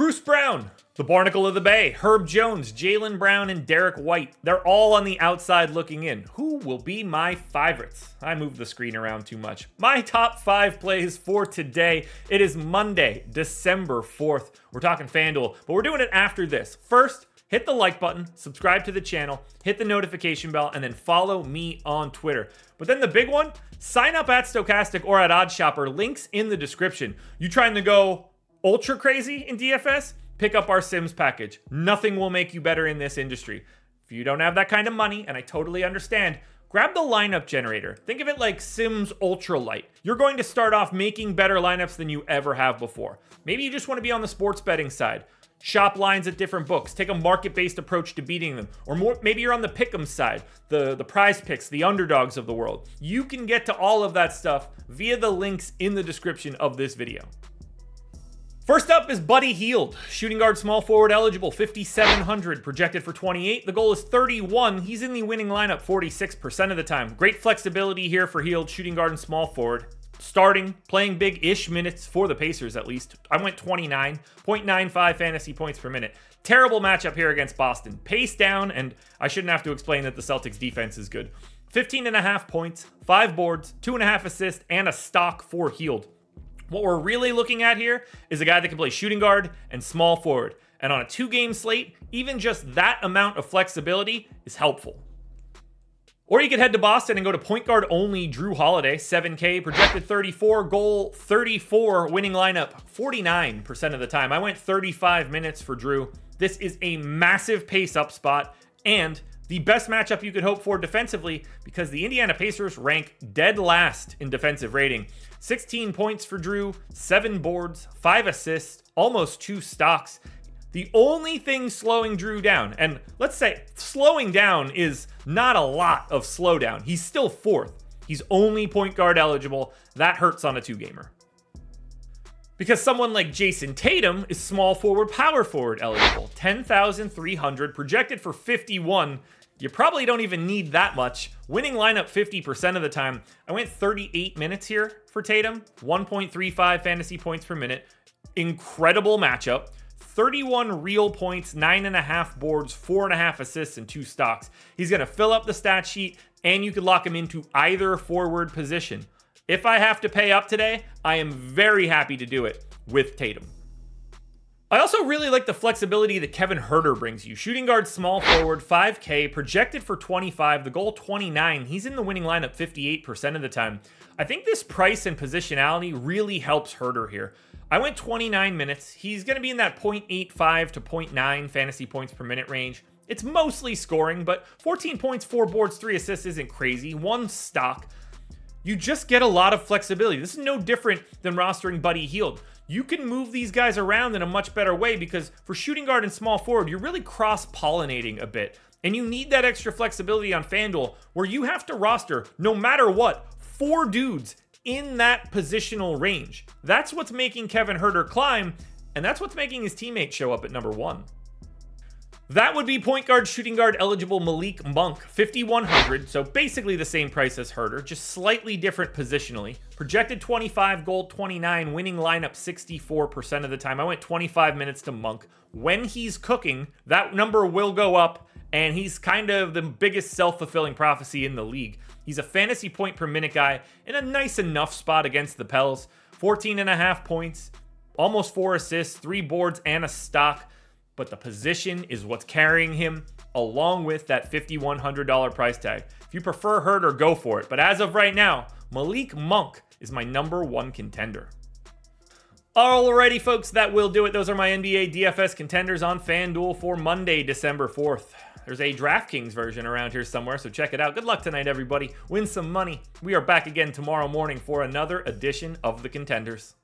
Bruce Brown, the Barnacle of the Bay, Herb Jones, Jaylen Brown, and Derrick White. They're all on the outside looking in. Who will be my favorites? I moved the screen around too much. My top five plays for today. It is Monday, December 4th. We're talking FanDuel, but we're doing it after this. First, hit the like button, subscribe to the channel, hit the notification bell, and then follow me on Twitter. But then the big one, sign up at Stokastic or at OddsShopper. Links in the description. You trying to go ultra crazy in DFS, pick up our Sims package. Nothing will make you better in this industry. If you don't have that kind of money, and I totally understand, grab the lineup generator. Think of it like Sims Ultra Ultralight. You're going to start off making better lineups than you ever have before. Maybe you just want to be on the sports betting side. Shop lines at different books. Take a market-based approach to beating them. Or more, maybe you're on the pick'em side, the, the PrizePicks, the underdogs of the world. You can get to all of that stuff via the links in the description of this video. First up is Buddy Hield, shooting guard, small forward eligible, 5,700, projected for 28. The goal is 31. He's in the winning lineup 46% of the time. Great flexibility here for Hield, shooting guard and small forward. Starting, playing big ish minutes for the Pacers at least. I went 29.95 fantasy points per minute. Terrible matchup here against Boston. Pace down, and I shouldn't have to explain that the Celtics defense is good. 15 and a half points, five boards, two and a half assists, and a stock for Hield. What we're really looking at here is a guy that can play shooting guard and small forward. And on a two game slate, even just that amount of flexibility is helpful. Or you could head to Boston and go to point guard only Jrue Holiday, 7K, projected 34, goal 34, winning lineup 49% of the time. I went 35 minutes for Jrue. This is a massive pace up spot and the best matchup you could hope for defensively because the Indiana Pacers rank dead last in defensive rating. 16 points for Jrue, 7 boards, 5 assists, almost 2 stocks. The only thing slowing Jrue down, and let's say slowing down is not a lot of slowdown. He's still fourth. He's only point guard eligible. That hurts on a two gamer. Because someone like Jayson Tatum is small forward, power forward eligible. 10,300, projected for 51. You probably don't even need that much. Winning lineup 50% of the time. I went 38 minutes here for Tatum, 1.35 fantasy points per minute. Incredible matchup. 31 real points, nine and a half boards, four and a half assists, and two stocks. He's going to fill up the stat sheet, and you could lock him into either forward position. If I have to pay up today, I am very happy to do it with Tatum. I also really like the flexibility that Kevin Huerter brings you. Shooting guard, small forward, 5K, projected for 25, the goal 29. He's in the winning lineup 58% of the time. I think this price and positionality really helps Huerter here. I went 29 minutes. He's going to be in that 0.85 to 0.9 fantasy points per minute range. It's mostly scoring, but 14 points, 4 boards, 3 assists isn't crazy. One stock. You just get a lot of flexibility. This is no different than rostering Buddy Hield you can move these guys around in a much better way because for shooting guard and small forward, you're really cross pollinating a bit. And you need that extra flexibility on FanDuel where you have to roster, no matter what, four dudes in that positional range. That's what's making Kevin Huerter climb, and that's what's making his teammates show up at number one. That would be point guard, shooting guard eligible Malik Monk, 5,100, so basically the same price as Huerter, just slightly different positionally. Projected 25, gold 29, winning lineup 64% of the time. I went 25 minutes to Monk. When he's cooking, that number will go up, and he's kind of the biggest self fulfilling prophecy in the league. He's a fantasy point per minute guy in a nice enough spot against the Pels. 14 and a half points, almost four assists, three boards, and a stock but the position is what's carrying him along with that $5,100 price tag. If you prefer Huerter, go for it. But as of right now, Malik Monk is my number one contender. Alrighty, folks, that will do it. Those are my NBA DFS contenders on FanDuel for Monday, December 4th. There's a DraftKings version around here somewhere, so check it out. Good luck tonight, everybody. Win some money. We are back again tomorrow morning for another edition of the Contenders.